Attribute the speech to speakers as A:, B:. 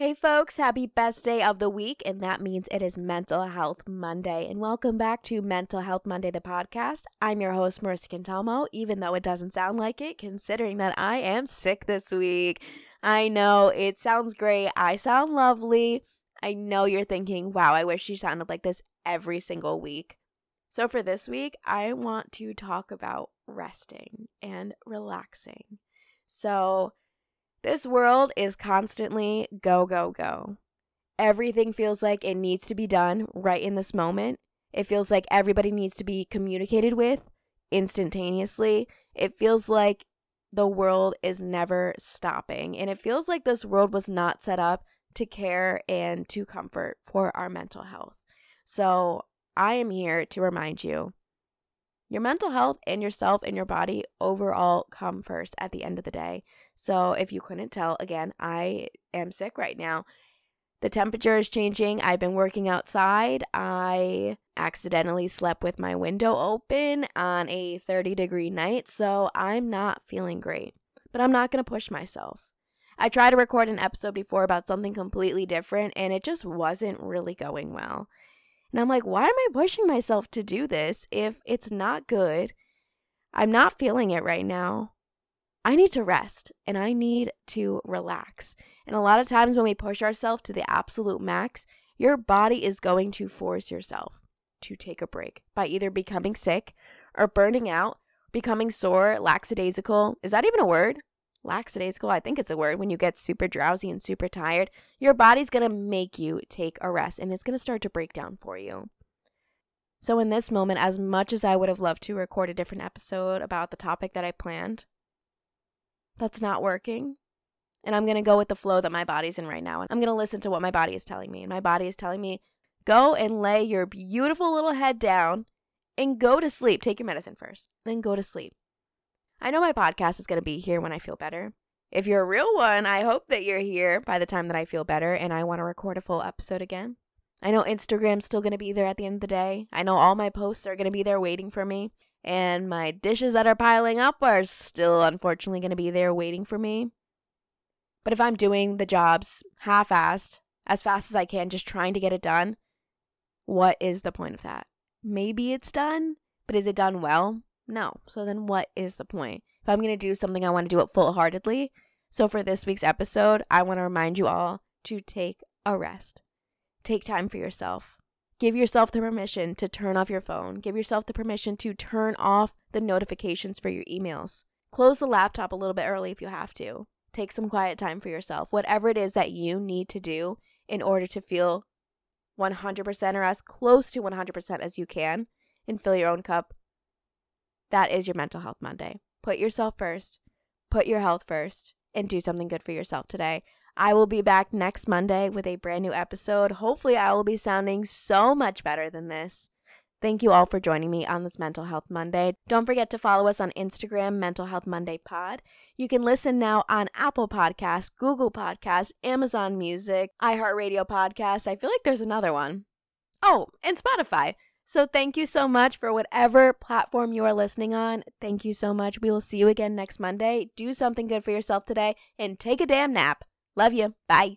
A: Hey, folks, happy best day of the week, and that means it is Mental Health Monday. And welcome back to Mental Health Monday, the podcast. I'm your host, Marissa Cantelmo, even though it doesn't sound like it, considering that I am sick this week. I know it sounds great. I sound lovely. I know you're thinking, wow, I wish she sounded like this every single week. So, for this week, I want to talk about resting and relaxing. So, this world is constantly go, go, go. Everything feels like it needs to be done right in this moment. It feels like everybody needs to be communicated with instantaneously. It feels like the world is never stopping. And it feels like this world was not set up to care and to comfort for our mental health. So I am here to remind you your mental health and yourself and your body overall come first at the end of the day. So, if you couldn't tell, again, I am sick right now. The temperature is changing. I've been working outside. I accidentally slept with my window open on a 30 degree night, so I'm not feeling great. But I'm not going to push myself. I tried to record an episode before about something completely different, and it just wasn't really going well. And I'm like, why am I pushing myself to do this if it's not good? I'm not feeling it right now. I need to rest and I need to relax. And a lot of times when we push ourselves to the absolute max, your body is going to force yourself to take a break by either becoming sick or burning out, becoming sore, lackadaisical. Is that even a word? Lackadaisical, I think it's a word, when you get super drowsy and super tired, your body's to make you take a rest and it's to start to break down for you. So, in this moment, as much as I would have loved to record a different episode about the topic that I planned, that's not working. And I'm to go with the flow that my body's in right now. And I'm to listen to what my body is telling me. And my body is telling me, go and lay your beautiful little head down and go to sleep. Take your medicine first, then go to sleep. I know my podcast is going to be here when I feel better. If you're a real one, I hope that you're here by the time that I feel better and I want to record a full episode again. I know Instagram's still going to be there at the end of the day. I know all my posts are going to be there waiting for me. And my dishes that are piling up are still unfortunately going to be there waiting for me. But if I'm doing the jobs half assed, as fast as I can, just trying to get it done, what is the point of that? Maybe it's done, but is it done well? No. So then what is the point? If I'm going to do something, I want to do it full heartedly. So for this week's episode, I want to remind you all to take a rest. Take time for yourself. Give yourself the permission to turn off your phone. Give yourself the permission to turn off the notifications for your emails. Close the laptop a little bit early if you have to. Take some quiet time for yourself. Whatever it is that you need to do in order to feel 100% or as close to 100% as you can and fill your own cup that is your Mental Health Monday. Put yourself first, put your health first, and do something good for yourself today. I will be back next Monday with a brand new episode. Hopefully, I will be sounding so much better than this. Thank you all for joining me on this Mental Health Monday. Don't forget to follow us on Instagram, Mental Health Monday Pod. You can listen now on Apple Podcasts, Google Podcasts, Amazon Music, iHeartRadio Podcast. I feel like there's another one. Oh, and Spotify. So thank you so much for whatever platform you are listening on. Thank you so much. We will see you again next Monday. Do something good for yourself today and take a damn nap. Love you. Bye.